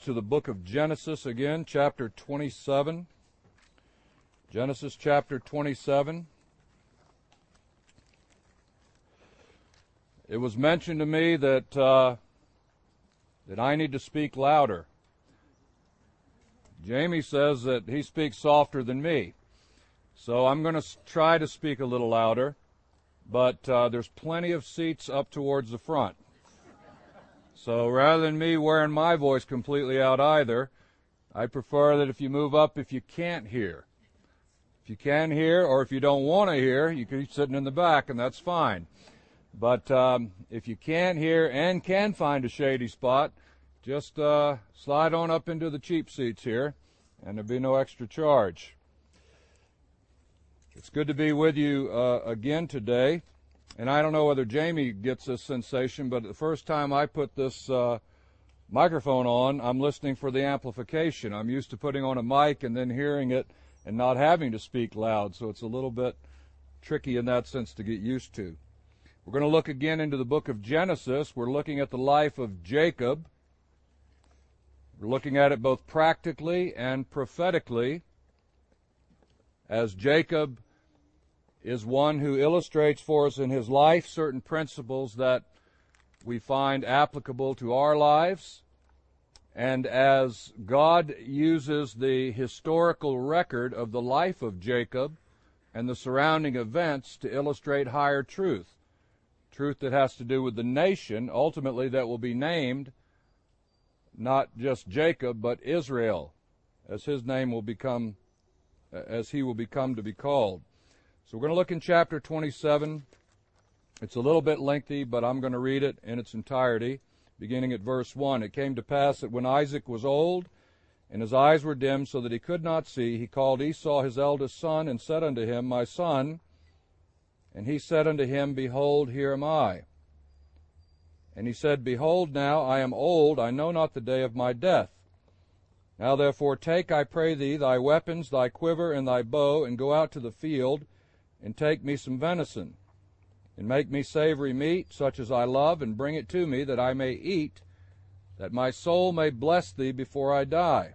to the book of Genesis again, chapter 27. Genesis chapter 27. It was mentioned to me that uh, that I need to speak louder. Jamie says that he speaks softer than me, so I'm going to try to speak a little louder. But uh, there's plenty of seats up towards the front. So rather than me wearing my voice completely out either, I prefer that if you move up if you can't hear. If you can hear or if you don't want to hear, you can be sitting in the back and that's fine. But um, if you can't hear and can find a shady spot, just uh, slide on up into the cheap seats here and there'll be no extra charge. It's good to be with you uh, again today. And I don't know whether Jamie gets this sensation, but the first time I put this uh, microphone on, I'm listening for the amplification. I'm used to putting on a mic and then hearing it and not having to speak loud, so it's a little bit tricky in that sense to get used to. We're going to look again into the book of Genesis. We're looking at the life of Jacob. We're looking at it both practically and prophetically as Jacob is one who illustrates for us in his life certain principles that we find applicable to our lives. And as God uses the historical record of the life of Jacob and the surrounding events to illustrate higher truth, truth that has to do with the nation, ultimately that will be named not just Jacob, but Israel, as his name will become, as he will become to be called. So we're going to look in chapter 27. It's a little bit lengthy, but I'm going to read it in its entirety, beginning at verse 1. It came to pass that when Isaac was old, and his eyes were dim so that he could not see, he called Esau his eldest son, and said unto him, My son. And he said unto him, Behold, here am I. And he said, Behold, now I am old, I know not the day of my death. Now therefore take, I pray thee, thy weapons, thy quiver, and thy bow, and go out to the field, and take me some venison, and make me savory meat, such as I love, and bring it to me, that I may eat, that my soul may bless thee before I die.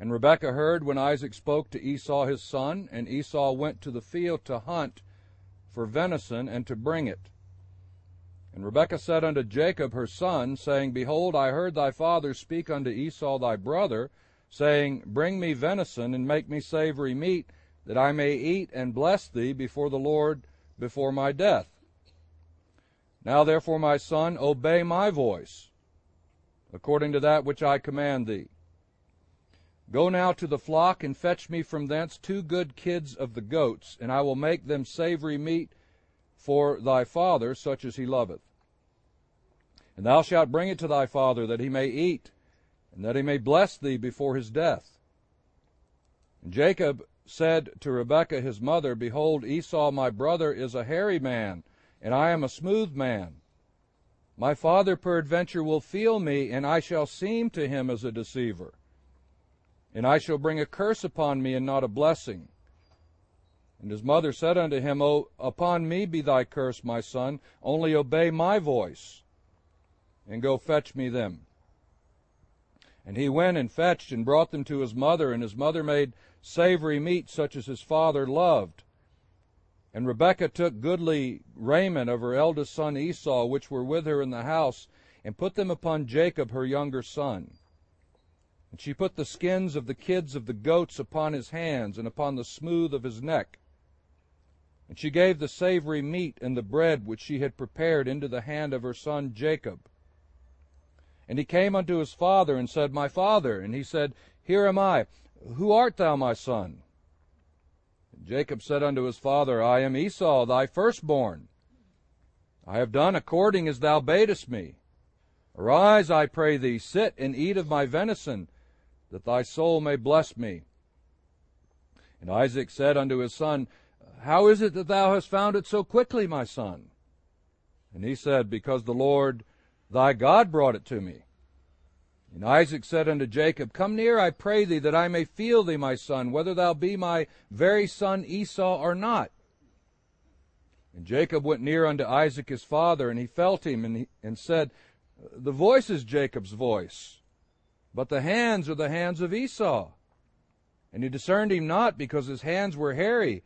And Rebekah heard when Isaac spoke to Esau his son, and Esau went to the field to hunt for venison and to bring it. And Rebekah said unto Jacob her son, saying, Behold, I heard thy father speak unto Esau thy brother, saying, Bring me venison, and make me savory meat, that I may eat and bless thee before the Lord before my death. Now therefore, my son, obey my voice, according to that which I command thee. Go now to the flock, and fetch me from thence two good kids of the goats, and I will make them savory meat for thy father, such as he loveth. And thou shalt bring it to thy father, that he may eat, and that he may bless thee before his death. And Jacob said to Rebekah his mother, Behold, Esau my brother is a hairy man, and I am a smooth man. My father peradventure will feel me, and I shall seem to him as a deceiver. And I shall bring a curse upon me, and not a blessing. And his mother said unto him, O upon me be thy curse, my son, only obey my voice, and go fetch me them. And he went and fetched and brought them to his mother, and his mother made savory meat such as his father loved. And Rebekah took goodly raiment of her eldest son Esau, which were with her in the house, and put them upon Jacob her younger son. And she put the skins of the kids of the goats upon his hands, and upon the smooth of his neck. And she gave the savory meat and the bread which she had prepared into the hand of her son Jacob. And he came unto his father, and said, My father. And he said, Here am I. Who art thou, my son? And Jacob said unto his father, I am Esau, thy firstborn. I have done according as thou badest me. Arise, I pray thee, sit and eat of my venison, that thy soul may bless me. And Isaac said unto his son, How is it that thou hast found it so quickly, my son? And he said, Because the Lord thy God brought it to me. And Isaac said unto Jacob, Come near, I pray thee, that I may feel thee, my son, whether thou be my very son Esau or not. And Jacob went near unto Isaac his father, and he felt him, and, he, and said, The voice is Jacob's voice, but the hands are the hands of Esau. And he discerned him not because his hands were hairy,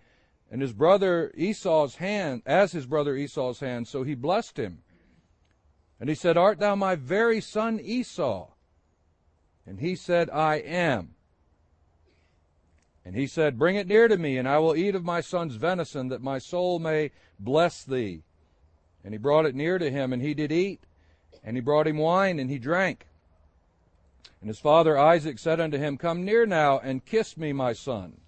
and his brother Esau's hand, as his brother Esau's hand, so he blessed him. And he said, Art thou my very son Esau? And he said, I am. And he said, Bring it near to me, and I will eat of my son's venison, that my soul may bless thee. And he brought it near to him, and he did eat. And he brought him wine, and he drank. And his father Isaac said unto him, Come near now, and kiss me, my son.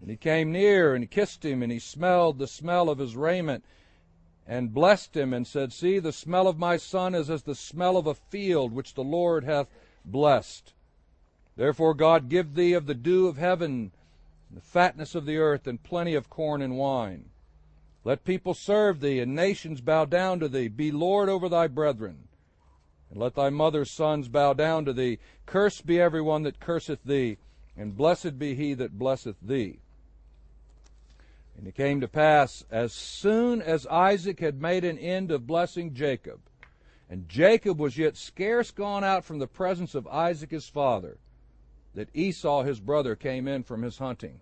And he came near, and kissed him, and he smelled the smell of his raiment, and blessed him, and said, See, the smell of my son is as the smell of a field which the Lord hath blessed. Therefore God give thee of the dew of heaven, and the fatness of the earth, and plenty of corn and wine. Let people serve thee, and nations bow down to thee. Be Lord over thy brethren. And let thy mother's sons bow down to thee. Cursed be every one that curseth thee, and blessed be he that blesseth thee. And it came to pass, as soon as Isaac had made an end of blessing Jacob, and Jacob was yet scarce gone out from the presence of Isaac his father, that Esau his brother came in from his hunting.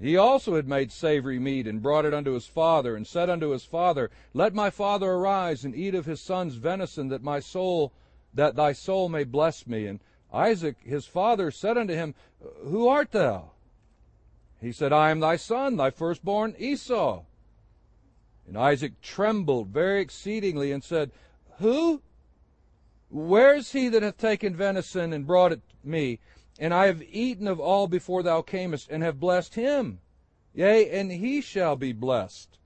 He also had made savory meat and brought it unto his father, and said unto his father, Let my father arise and eat of his son's venison, that my soul, that thy soul may bless me. And Isaac his father said unto him, Who art thou? He said, I am thy son, thy firstborn Esau. And Isaac trembled very exceedingly and said, Who? Where is he that hath taken venison and brought it me? And I have eaten of all before thou camest, and have blessed him. Yea, and he shall be blessed.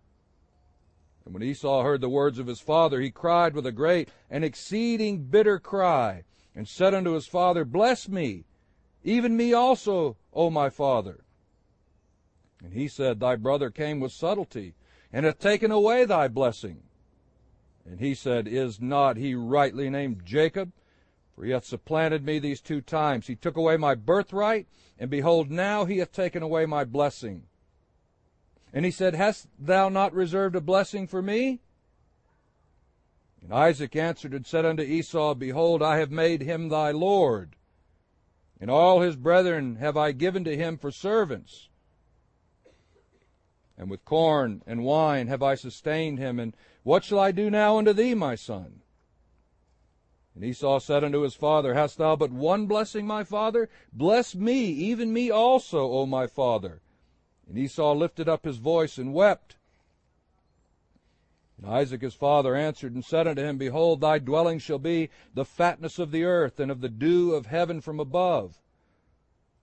And when Esau heard the words of his father, he cried with a great and exceeding bitter cry, and said unto his father, Bless me, even me also, O my father. And he said, Thy brother came with subtlety, and hath taken away thy blessing. And he said, Is not he rightly named Jacob? For he hath supplanted me these two times. He took away my birthright, and behold, now he hath taken away my blessing. And he said, Hast thou not reserved a blessing for me? And Isaac answered and said unto Esau, Behold, I have made him thy Lord, and all his brethren have I given to him for servants. And with corn and wine have I sustained him, and what shall I do now unto thee, my son? And Esau said unto his father, Hast thou but one blessing, my father? Bless me, even me also, O my father. And Esau lifted up his voice and wept. And Isaac his father answered and said unto him, Behold, thy dwelling shall be the fatness of the earth, and of the dew of heaven from above.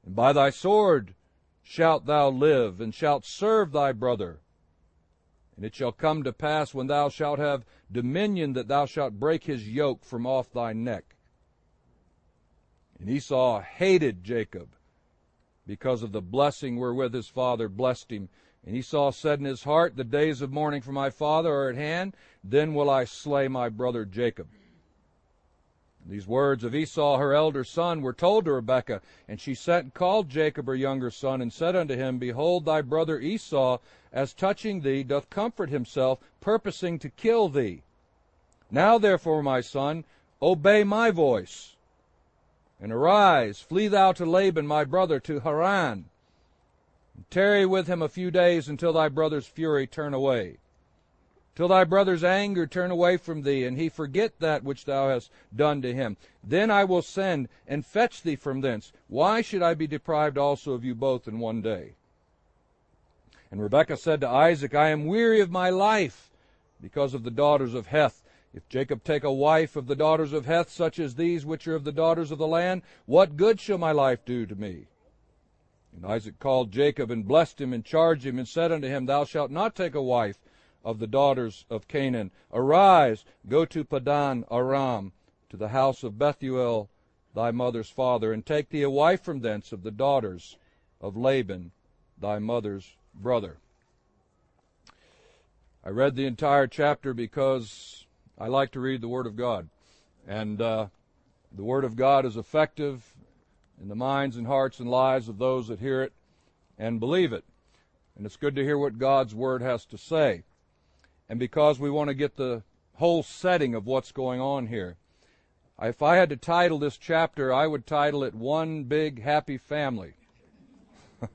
And by thy sword shalt thou live, and shalt serve thy brother. And it shall come to pass when thou shalt have dominion that thou shalt break his yoke from off thy neck. And Esau hated Jacob because of the blessing wherewith his father blessed him. And Esau said in his heart, The days of mourning for my father are at hand, then will I slay my brother Jacob. These words of Esau, her elder son, were told to Rebekah, and she sent and called Jacob, her younger son, and said unto him, Behold, thy brother Esau, as touching thee, doth comfort himself, purposing to kill thee. Now therefore, my son, obey my voice, and arise, flee thou to Laban, my brother, to Haran, and tarry with him a few days until thy brother's fury turn away till thy brother's anger turn away from thee, and he forget that which thou hast done to him. Then I will send and fetch thee from thence. Why should I be deprived also of you both in one day? And Rebekah said to Isaac, I am weary of my life because of the daughters of Heth. If Jacob take a wife of the daughters of Heth, such as these which are of the daughters of the land, what good shall my life do to me? And Isaac called Jacob and blessed him and charged him and said unto him, Thou shalt not take a wife of the daughters of Canaan. Arise, go to Padan Aram, to the house of Bethuel, thy mother's father, and take thee a wife from thence of the daughters of Laban, thy mother's brother. I read the entire chapter because I like to read the Word of God. And uh, the Word of God is effective in the minds and hearts and lives of those that hear it and believe it. And it's good to hear what God's Word has to say and because we want to get the whole setting of what's going on here. if I had to title this chapter, I would title it One Big Happy Family.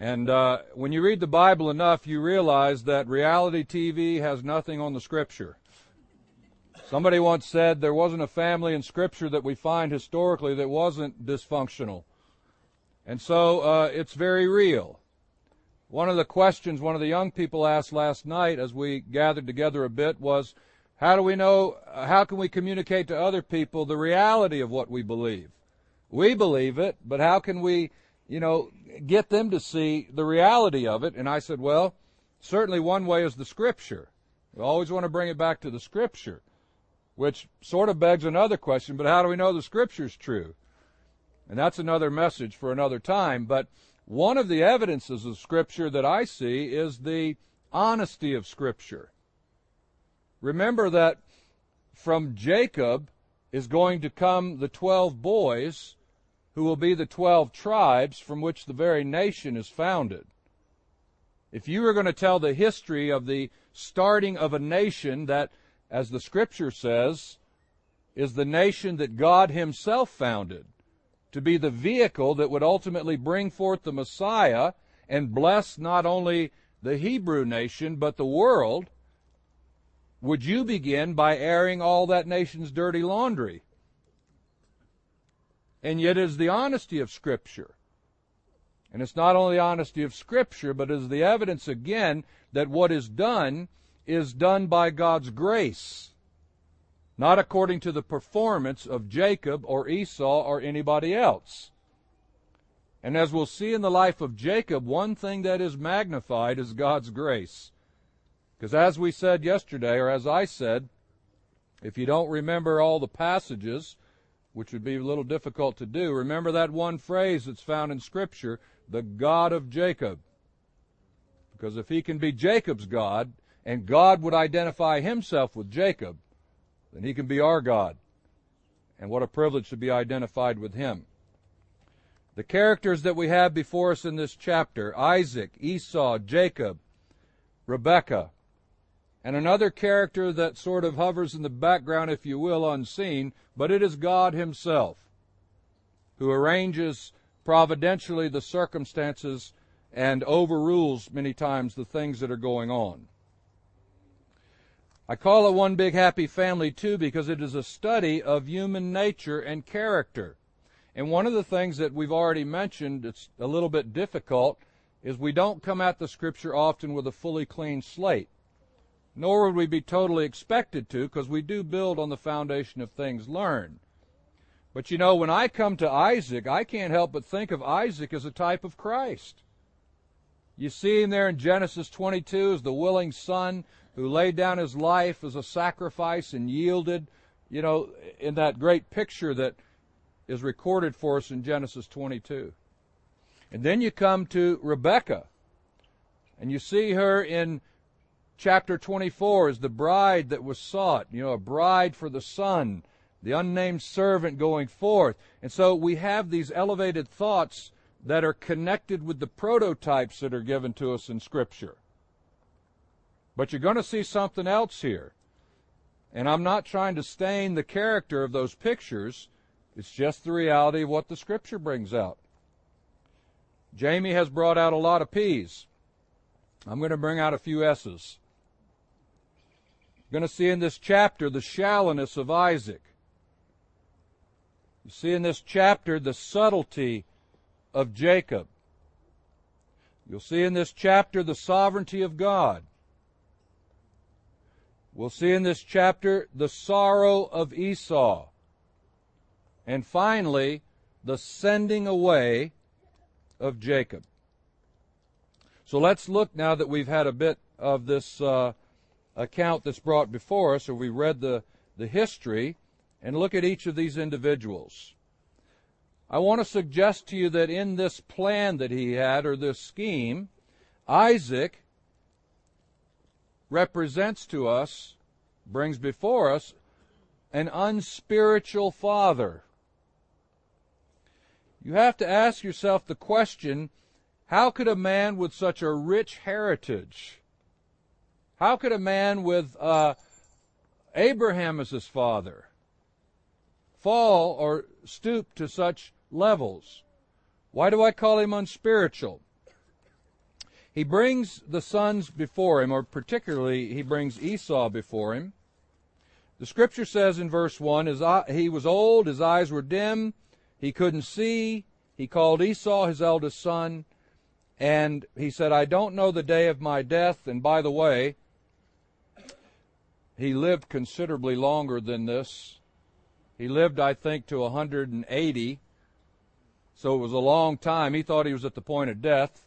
and uh, when you read the Bible enough, you realize that reality TV has nothing on the Scripture. Somebody once said there wasn't a family in Scripture that we find historically that wasn't dysfunctional. And so uh, it's very real. One of the questions one of the young people asked last night as we gathered together a bit was, how do we know, how can we communicate to other people the reality of what we believe? We believe it, but how can we, you know, get them to see the reality of it? And I said, well, certainly one way is the scripture. We always want to bring it back to the scripture, which sort of begs another question, but how do we know the scripture's true? And that's another message for another time, but one of the evidences of scripture that I see is the honesty of scripture. Remember that from Jacob is going to come the twelve boys who will be the twelve tribes from which the very nation is founded. If you were going to tell the history of the starting of a nation that, as the scripture says, is the nation that God Himself founded, to be the vehicle that would ultimately bring forth the Messiah and bless not only the Hebrew nation, but the world, would you begin by airing all that nation's dirty laundry? And yet it is the honesty of Scripture. And it's not only the honesty of Scripture, but is the evidence again that what is done is done by God's grace, not according to the performance of Jacob or Esau or anybody else. And as we'll see in the life of Jacob, one thing that is magnified is God's grace. Because as we said yesterday, or as I said, if you don't remember all the passages, which would be a little difficult to do, remember that one phrase that's found in Scripture, the God of Jacob. Because if he can be Jacob's God, and God would identify himself with Jacob, then he can be our God. And what a privilege to be identified with him. The characters that we have before us in this chapter Isaac, Esau, Jacob, Rebekah, and another character that sort of hovers in the background, if you will, unseen, but it is God Himself who arranges providentially the circumstances and overrules many times the things that are going on. I call it one big happy family too because it is a study of human nature and character. And one of the things that we've already mentioned, it's a little bit difficult, is we don't come at the scripture often with a fully clean slate nor would we be totally expected to, because we do build on the foundation of things learned. But you know, when I come to Isaac, I can't help but think of Isaac as a type of Christ. You see him there in Genesis 22 as the willing son who laid down his life as a sacrifice and yielded, you know, in that great picture that is recorded for us in Genesis 22. And then you come to Rebekah, and you see her in chapter 24 as the bride that was sought, you know, a bride for the son, the unnamed servant going forth. And so we have these elevated thoughts that are connected with the prototypes that are given to us in Scripture. But you're going to see something else here. And I'm not trying to stain the character of those pictures. It's just the reality of what the Scripture brings out. Jamie has brought out a lot of P's. I'm going to bring out a few S's You're going to see in this chapter the shallowness of Isaac. You see in this chapter the subtlety of Jacob. You'll see in this chapter the sovereignty of God. We'll see in this chapter the sorrow of Esau. And finally, the sending away of Jacob. So let's look now that we've had a bit of this uh, account that's brought before us, or we read the, the history, and look at each of these individuals. I want to suggest to you that in this plan that he had, or this scheme, Isaac represents to us, brings before us, an unspiritual father. You have to ask yourself the question how could a man with such a rich heritage how could a man with uh, Abraham as his father, fall or stoop to such levels. Why do I call him unspiritual? He brings the sons before him, or particularly he brings Esau before him. The scripture says in verse 1 his, he was old, his eyes were dim, he couldn't see. He called Esau his eldest son, and he said, I don't know the day of my death. And by the way, he lived considerably longer than this. He lived, I think, to 180. So it was a long time. He thought he was at the point of death,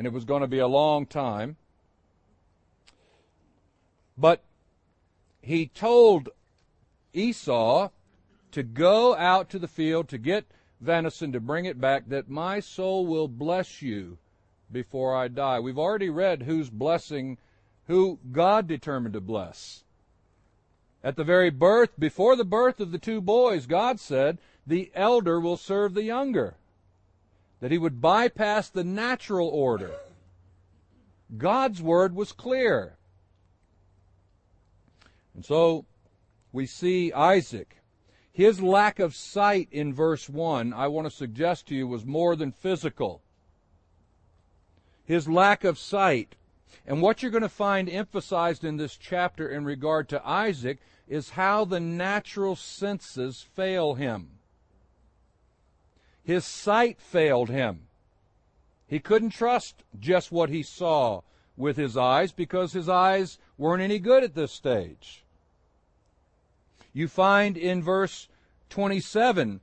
and it was going to be a long time. But he told Esau to go out to the field to get venison to bring it back, that my soul will bless you before I die. We've already read whose blessing, who God determined to bless. At the very birth, before the birth of the two boys, God said, the elder will serve the younger. That he would bypass the natural order. God's word was clear. And so we see Isaac. His lack of sight in verse 1, I want to suggest to you, was more than physical. His lack of sight. And what you're going to find emphasized in this chapter in regard to Isaac is how the natural senses fail him. His sight failed him. He couldn't trust just what he saw with his eyes because his eyes weren't any good at this stage. You find in verse 27,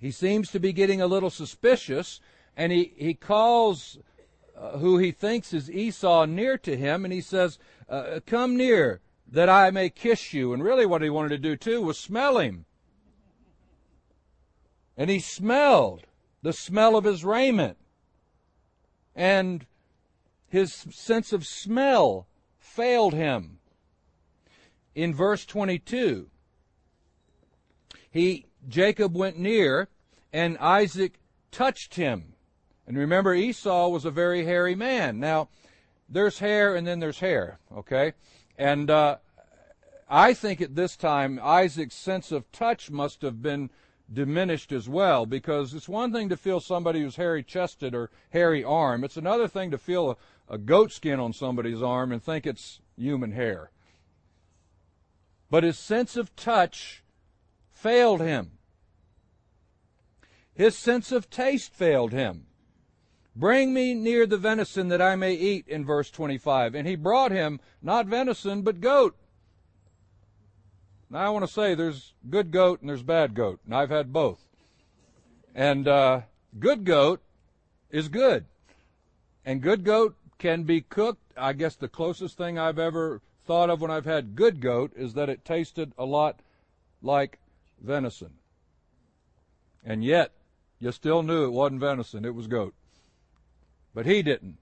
he seems to be getting a little suspicious and he, he calls uh, who he thinks is Esau near to him and he says, uh, Come near that I may kiss you. And really, what he wanted to do too was smell him. And he smelled the smell of his raiment. And his sense of smell failed him. In verse 22, he, Jacob went near and Isaac touched him. And remember, Esau was a very hairy man. Now, there's hair and then there's hair, okay? And uh, I think at this time, Isaac's sense of touch must have been diminished as well because it's one thing to feel somebody who's hairy chested or hairy arm. It's another thing to feel a, a goat skin on somebody's arm and think it's human hair. But his sense of touch failed him. His sense of taste failed him. Bring me near the venison that I may eat, in verse 25. And he brought him not venison, but goat. Now I want to say there's good goat and there's bad goat, and I've had both. And uh, good goat is good. And good goat can be cooked. I guess the closest thing I've ever thought of when I've had good goat is that it tasted a lot like venison. And yet, you still knew it wasn't venison, it was goat. But he didn't.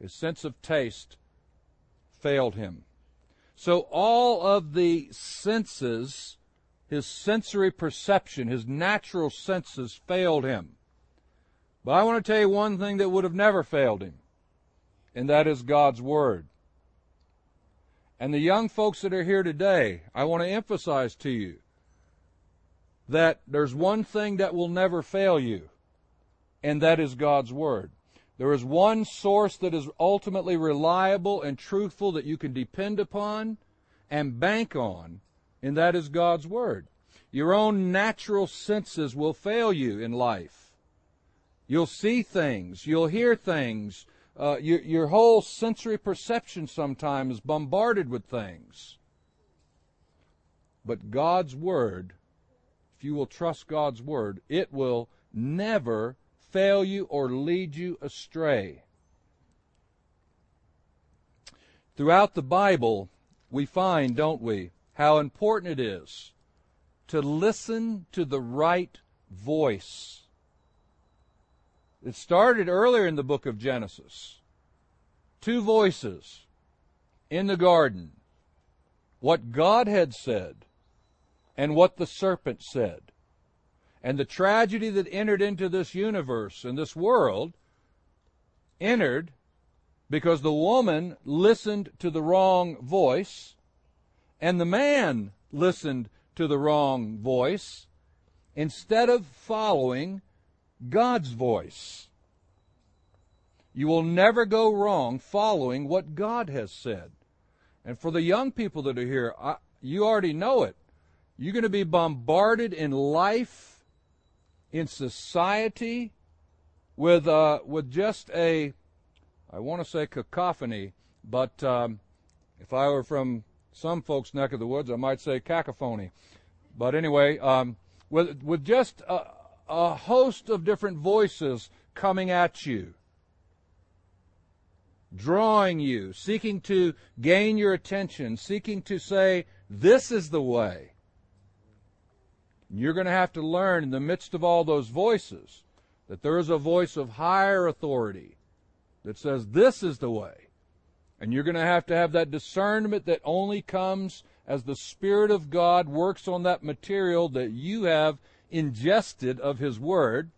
His sense of taste failed him. So all of the senses, his sensory perception, his natural senses failed him. But I want to tell you one thing that would have never failed him, and that is God's Word. And the young folks that are here today, I want to emphasize to you that there's one thing that will never fail you, and that is God's Word. There is one source that is ultimately reliable and truthful that you can depend upon and bank on, and that is God's Word. Your own natural senses will fail you in life. You'll see things, you'll hear things, uh, your, your whole sensory perception sometimes is bombarded with things. But God's Word, if you will trust God's Word, it will never fail you or lead you astray. Throughout the Bible, we find, don't we, how important it is to listen to the right voice it started earlier in the book of Genesis. Two voices in the garden. What God had said and what the serpent said. And the tragedy that entered into this universe and this world entered because the woman listened to the wrong voice and the man listened to the wrong voice instead of following God's voice. You will never go wrong following what God has said. And for the young people that are here, I, you already know it. You're going to be bombarded in life, in society, with uh, with just a, I want to say cacophony, but um, if I were from some folks' neck of the woods, I might say cacophony. But anyway, um, with with just a, a host of different voices coming at you drawing you, seeking to gain your attention, seeking to say, this is the way. You're going to have to learn in the midst of all those voices that there is a voice of higher authority that says, this is the way. And you're going to have to have that discernment that only comes as the Spirit of God works on that material that you have ingested of His Word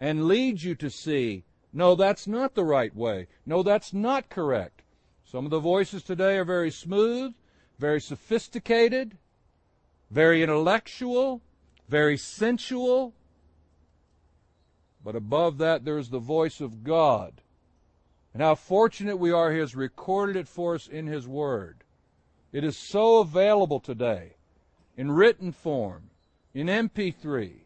and leads you to see no, that's not the right way. No, that's not correct. Some of the voices today are very smooth, very sophisticated, very intellectual, very sensual. But above that, there's the voice of God. And how fortunate we are He has recorded it for us in His Word. It is so available today in written form, in MP3,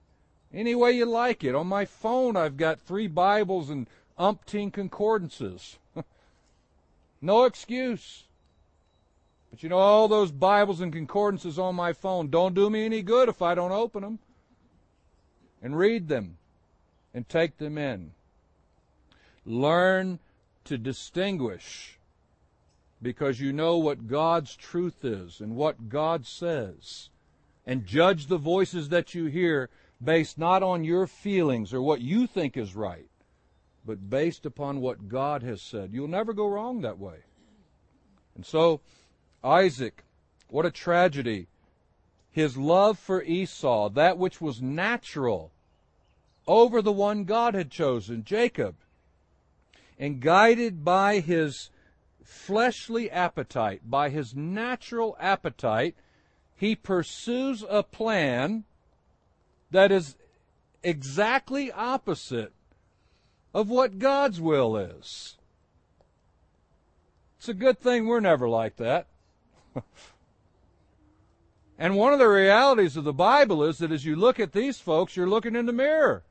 any way you like it. On my phone, I've got three Bibles and umpteen concordances. no excuse. But you know, all those Bibles and concordances on my phone don't do me any good if I don't open them and read them and take them in. Learn to distinguish because you know what God's truth is and what God says. And judge the voices that you hear based not on your feelings or what you think is right, but based upon what God has said. You'll never go wrong that way. And so, Isaac, what a tragedy. His love for Esau, that which was natural, over the one God had chosen, Jacob. And guided by his fleshly appetite, by his natural appetite, he pursues a plan that is exactly opposite of what God's will is. It's a good thing we're never like that. and one of the realities of the Bible is that as you look at these folks, you're looking in the mirror.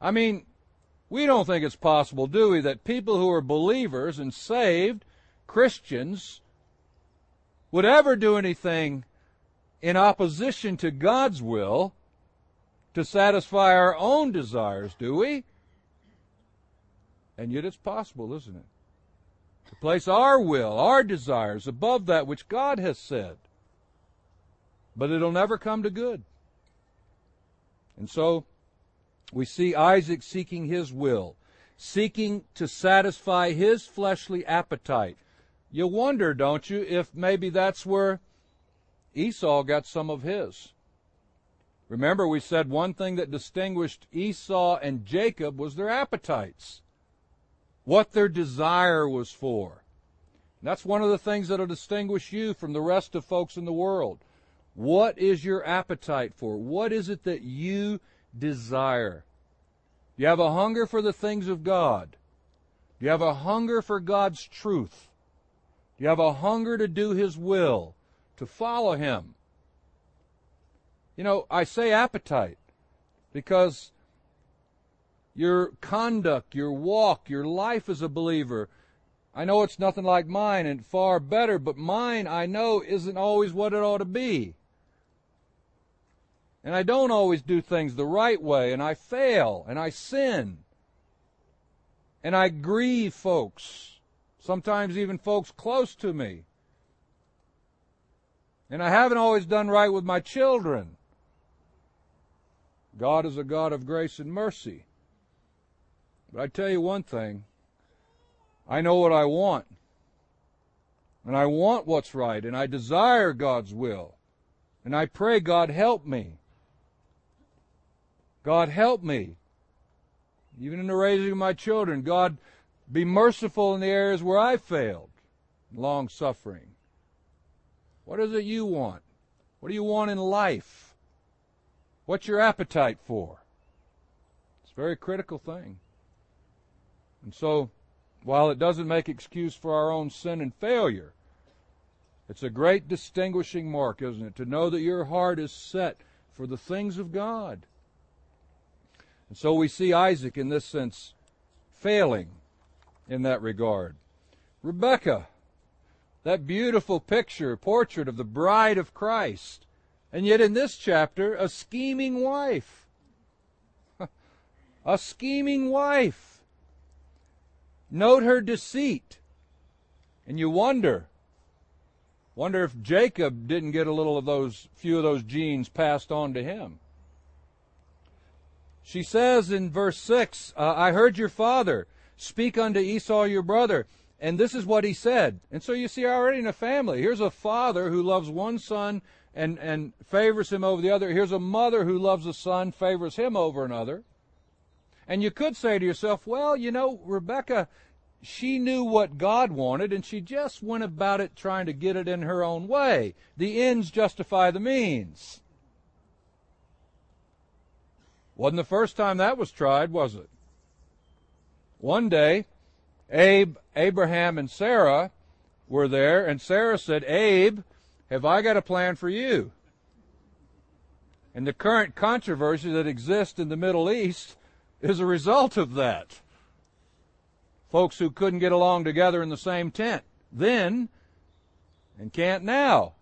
I mean, we don't think it's possible, do we, that people who are believers and saved, Christians, would ever do anything in opposition to God's will to satisfy our own desires, do we? And yet it's possible, isn't it? To place our will, our desires above that which God has said. But it'll never come to good. And so we see Isaac seeking his will, seeking to satisfy his fleshly appetite. You wonder, don't you, if maybe that's where Esau got some of his. Remember, we said one thing that distinguished Esau and Jacob was their appetites, what their desire was for. And that's one of the things that'll distinguish you from the rest of folks in the world. What is your appetite for? What is it that you desire? Do you have a hunger for the things of God? Do you have a hunger for God's truth? Do you have a hunger to do His will? to follow him. You know, I say appetite because your conduct, your walk, your life as a believer, I know it's nothing like mine and far better, but mine I know isn't always what it ought to be. And I don't always do things the right way, and I fail, and I sin. And I grieve folks, sometimes even folks close to me. And I haven't always done right with my children. God is a God of grace and mercy. But I tell you one thing I know what I want. And I want what's right. And I desire God's will. And I pray, God, help me. God, help me. Even in the raising of my children, God, be merciful in the areas where I failed. Long suffering. What is it you want? What do you want in life? What's your appetite for? It's a very critical thing. And so, while it doesn't make excuse for our own sin and failure, it's a great distinguishing mark, isn't it? To know that your heart is set for the things of God. And so we see Isaac in this sense failing in that regard. Rebecca, that beautiful picture, portrait of the bride of Christ, and yet in this chapter, a scheming wife. a scheming wife. Note her deceit. And you wonder, wonder if Jacob didn't get a little of those, few of those genes passed on to him. She says in verse 6, uh, I heard your father speak unto Esau your brother, and this is what he said. And so you see already in a family, here's a father who loves one son and, and favors him over the other. Here's a mother who loves a son, favors him over another. And you could say to yourself, well, you know, Rebecca, she knew what God wanted and she just went about it trying to get it in her own way. The ends justify the means. Wasn't the first time that was tried, was it? One day, Abe, Abraham, and Sarah were there, and Sarah said, Abe, have I got a plan for you? And the current controversy that exists in the Middle East is a result of that. Folks who couldn't get along together in the same tent then and can't now.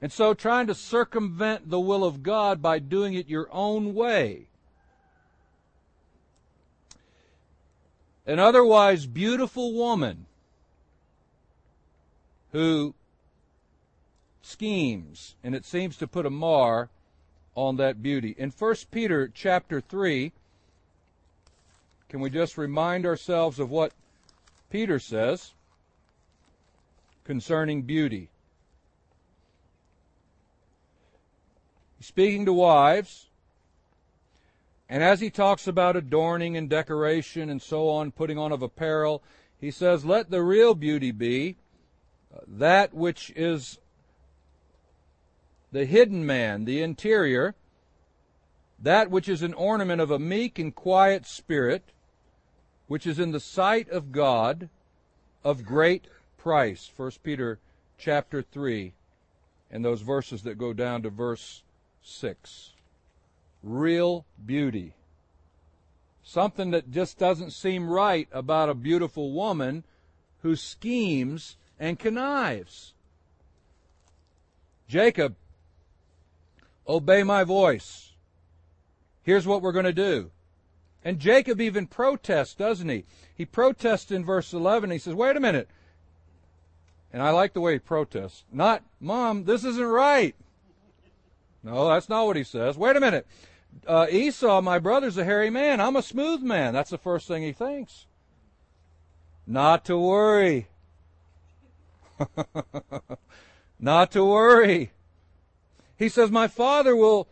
And so trying to circumvent the will of God by doing it your own way an otherwise beautiful woman who schemes, and it seems to put a mar on that beauty. In 1 Peter chapter 3, can we just remind ourselves of what Peter says concerning beauty? Speaking to wives, and as he talks about adorning and decoration and so on, putting on of apparel, he says, Let the real beauty be uh, that which is the hidden man, the interior, that which is an ornament of a meek and quiet spirit, which is in the sight of God of great price. 1 Peter chapter 3 and those verses that go down to verse 6 real beauty. Something that just doesn't seem right about a beautiful woman who schemes and connives. Jacob, obey my voice. Here's what we're going to do. And Jacob even protests, doesn't he? He protests in verse 11. He says, wait a minute. And I like the way he protests. Not, Mom, this isn't right. No, that's not what he says. Wait a minute uh, Esau, my brother's a hairy man. I'm a smooth man. That's the first thing he thinks. Not to worry. Not to worry. He says, My father will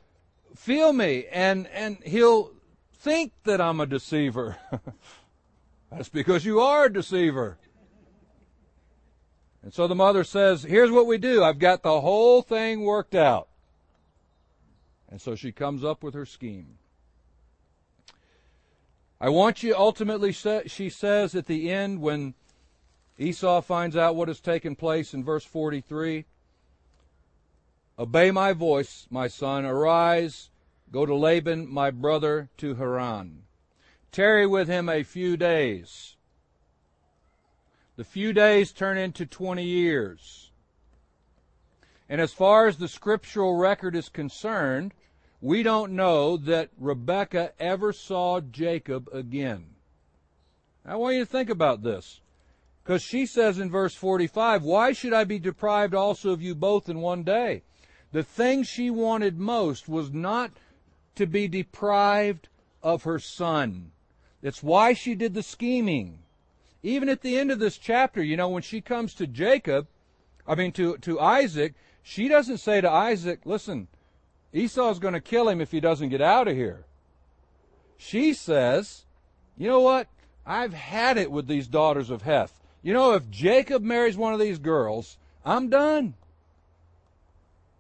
feel me and, and he'll think that I'm a deceiver. That's because you are a deceiver. And so the mother says, Here's what we do. I've got the whole thing worked out. And so she comes up with her scheme. I want you, ultimately, she says at the end when Esau finds out what has taken place in verse 43 Obey my voice, my son. Arise, go to Laban, my brother, to Haran. Tarry with him a few days. The few days turn into 20 years. And as far as the scriptural record is concerned, we don't know that Rebekah ever saw Jacob again. I want you to think about this. Because she says in verse 45, Why should I be deprived also of you both in one day? The thing she wanted most was not to be deprived of her son. It's why she did the scheming. Even at the end of this chapter, you know, when she comes to Jacob, I mean to, to Isaac, she doesn't say to Isaac, listen, Esau's going to kill him if he doesn't get out of here. She says, you know what? I've had it with these daughters of Heth. You know, if Jacob marries one of these girls, I'm done.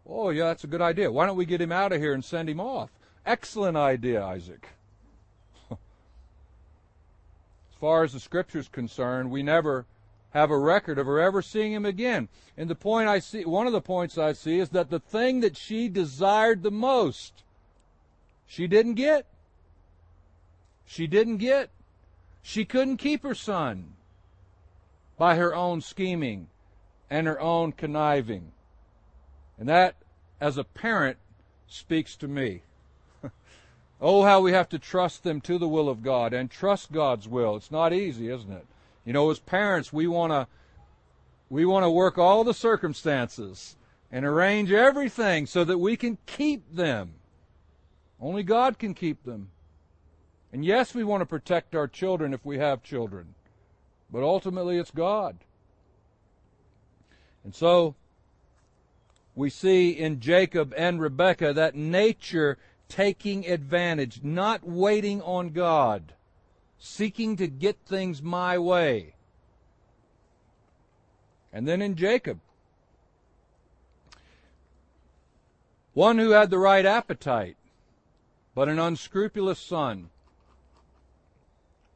Oh, yeah, that's a good idea. Why don't we get him out of here and send him off? Excellent idea, Isaac. as far as the scripture's concerned, we never have a record of her ever seeing him again. And the point I see, one of the points I see is that the thing that she desired the most, she didn't get. She didn't get. She couldn't keep her son by her own scheming and her own conniving. And that, as a parent, speaks to me. oh, how we have to trust them to the will of God and trust God's will. It's not easy, isn't it? You know, as parents, we want to we want to work all the circumstances and arrange everything so that we can keep them. Only God can keep them. And yes, we want to protect our children if we have children. But ultimately, it's God. And so, we see in Jacob and Rebekah that nature taking advantage, not waiting on God seeking to get things my way. And then in Jacob, one who had the right appetite, but an unscrupulous son.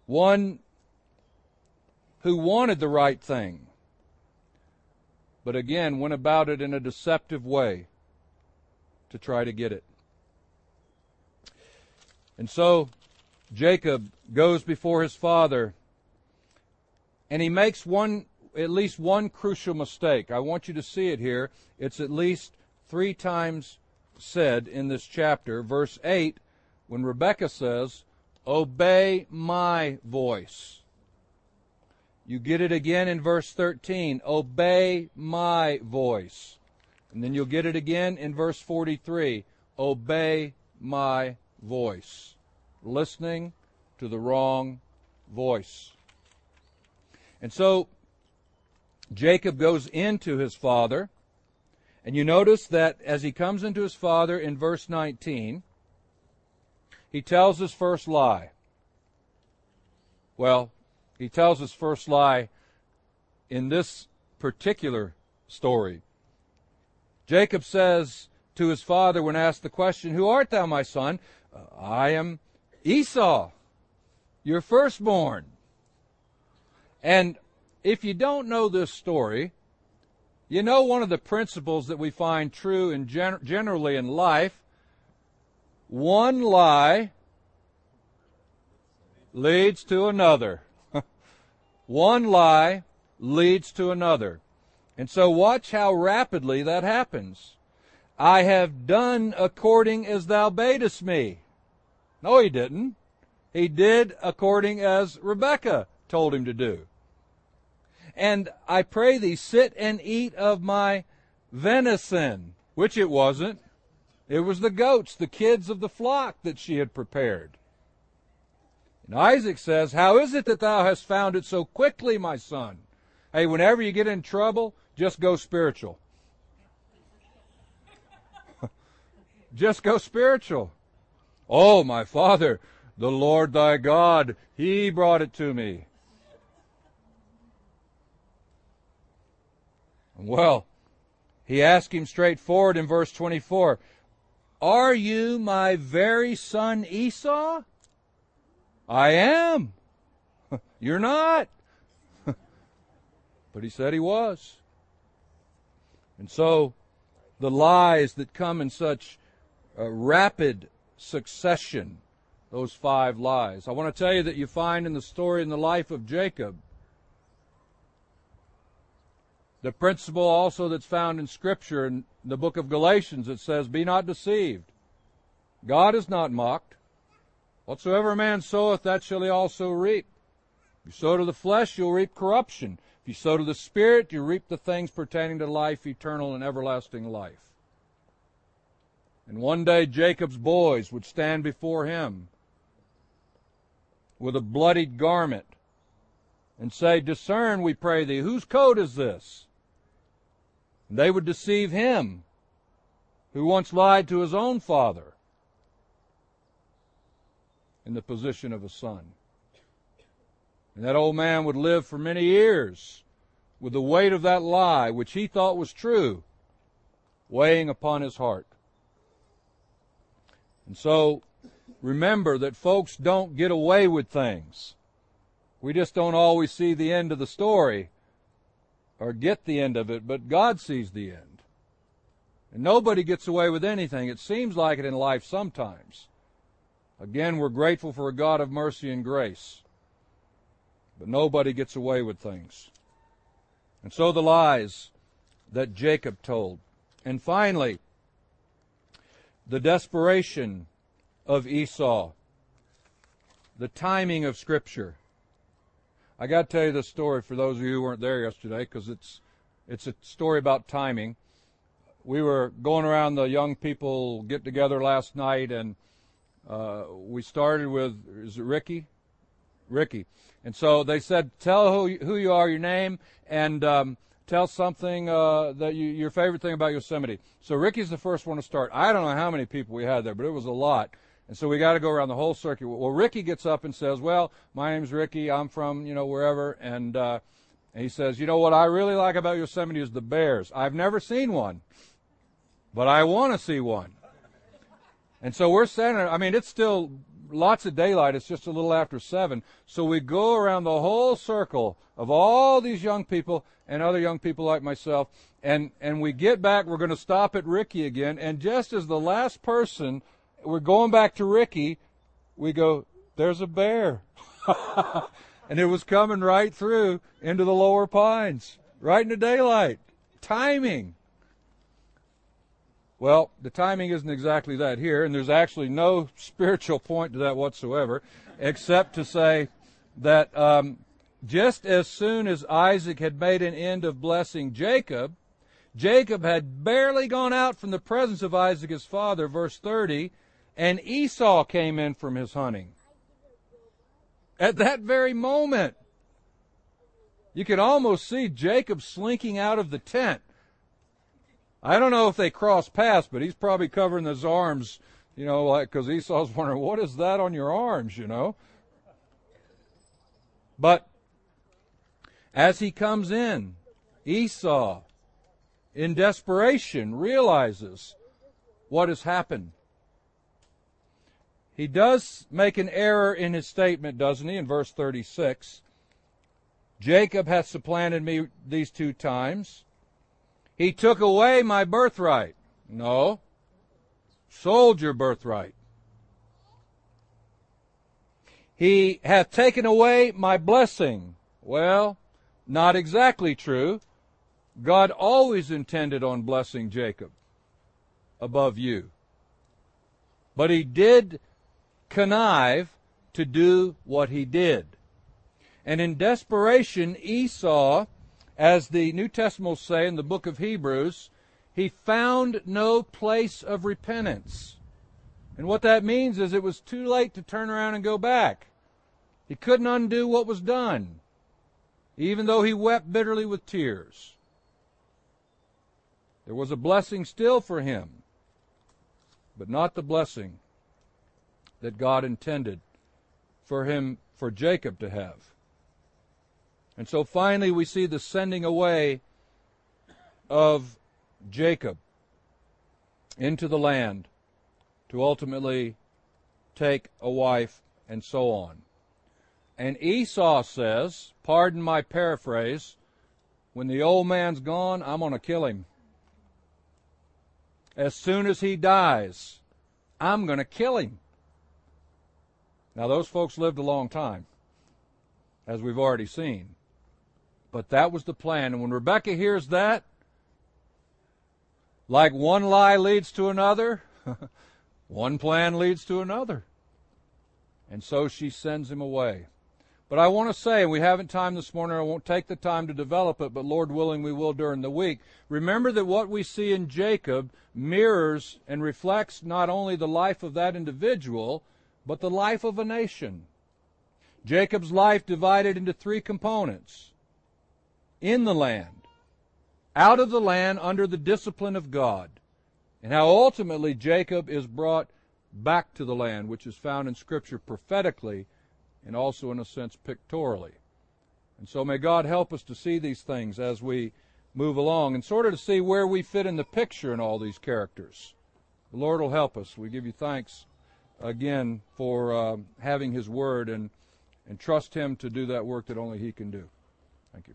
One who wanted the right thing, but again went about it in a deceptive way to try to get it. And so Jacob goes before his father and he makes one at least one crucial mistake. I want you to see it here. It's at least three times said in this chapter. Verse 8, when Rebekah says, Obey my voice. You get it again in verse 13, Obey my voice. And then you'll get it again in verse 43, Obey my voice listening to the wrong voice. And so Jacob goes into his father, and you notice that as he comes into his father in verse 19, he tells his first lie. Well, he tells his first lie in this particular story. Jacob says to his father when asked the question, Who art thou, my son? Uh, I am Esau, your firstborn. And if you don't know this story, you know one of the principles that we find true in gen- generally in life one lie leads to another. One lie leads to another. And so watch how rapidly that happens. I have done according as thou badest me. No, he didn't. He did according as Rebekah told him to do. And I pray thee, sit and eat of my venison, which it wasn't. It was the goats, the kids of the flock that she had prepared. And Isaac says, How is it that thou hast found it so quickly, my son? Hey, whenever you get in trouble, just go spiritual. just go spiritual. Oh, my father, the Lord thy God, he brought it to me. Well, he asked him straightforward in verse 24, Are you my very son Esau? I am. You're not. but he said he was. And so, the lies that come in such uh, rapid succession, those five lies. I want to tell you that you find in the story in the life of Jacob the principle also that's found in Scripture in the book of Galatians. It says, Be not deceived. God is not mocked. Whatsoever a man soweth, that shall he also reap. If you sow to the flesh, you'll reap corruption. If you sow to the Spirit, you reap the things pertaining to life, eternal, and everlasting life. And one day Jacob's boys would stand before him with a bloodied garment and say, Discern, we pray thee, whose coat is this? And they would deceive him who once lied to his own father in the position of a son. And that old man would live for many years with the weight of that lie, which he thought was true, weighing upon his heart. And so, remember that folks don't get away with things. We just don't always see the end of the story or get the end of it, but God sees the end. And nobody gets away with anything. It seems like it in life sometimes. Again, we're grateful for a God of mercy and grace. But nobody gets away with things. And so the lies that Jacob told. And finally, the desperation of Esau. The timing of Scripture. I got to tell you this story for those of you who weren't there yesterday because it's it's a story about timing. We were going around the young people get together last night, and uh, we started with is it Ricky? Ricky, and so they said, "Tell who who you are, your name, and um, tell something uh, that you, your favorite thing about Yosemite." So Ricky's the first one to start. I don't know how many people we had there, but it was a lot. And so we got to go around the whole circuit. Well, Ricky gets up and says, "Well, my name's Ricky. I'm from you know wherever." And, uh, and he says, "You know what I really like about Yosemite is the bears. I've never seen one, but I want to see one." And so we're standing. I mean, it's still lots of daylight. It's just a little after seven. So we go around the whole circle of all these young people and other young people like myself, and and we get back. We're going to stop at Ricky again, and just as the last person we're going back to Ricky. We go, there's a bear. and it was coming right through into the lower pines, right in the daylight. Timing. Well, the timing isn't exactly that here, and there's actually no spiritual point to that whatsoever, except to say that um, just as soon as Isaac had made an end of blessing Jacob, Jacob had barely gone out from the presence of Isaac his father, verse 30, and Esau came in from his hunting. At that very moment, you could almost see Jacob slinking out of the tent. I don't know if they crossed paths, but he's probably covering his arms, you know, like, because Esau's wondering, what is that on your arms, you know? But as he comes in, Esau, in desperation, realizes what has happened. He does make an error in his statement, doesn't he, in verse 36? Jacob hath supplanted me these two times. He took away my birthright. No. Sold your birthright. He hath taken away my blessing. Well, not exactly true. God always intended on blessing Jacob above you. But he did connive to do what he did. And in desperation, Esau, as the New Testament will say in the book of Hebrews, he found no place of repentance. And what that means is it was too late to turn around and go back. He couldn't undo what was done, even though he wept bitterly with tears. There was a blessing still for him, but not the blessing that God intended for him, for Jacob to have. And so finally we see the sending away of Jacob into the land to ultimately take a wife and so on. And Esau says, pardon my paraphrase, when the old man's gone, I'm going to kill him. As soon as he dies, I'm going to kill him. Now, those folks lived a long time, as we've already seen. But that was the plan. And when Rebekah hears that, like one lie leads to another, one plan leads to another. And so she sends him away. But I want to say, and we haven't time this morning, I won't take the time to develop it, but Lord willing, we will during the week. Remember that what we see in Jacob mirrors and reflects not only the life of that individual, but the life of a nation. Jacob's life divided into three components. In the land, out of the land under the discipline of God, and how ultimately Jacob is brought back to the land, which is found in Scripture prophetically and also in a sense pictorially. And so may God help us to see these things as we move along and sort of to see where we fit in the picture in all these characters. The Lord will help us. We give you thanks again for uh, having His Word and, and trust Him to do that work that only He can do. Thank you.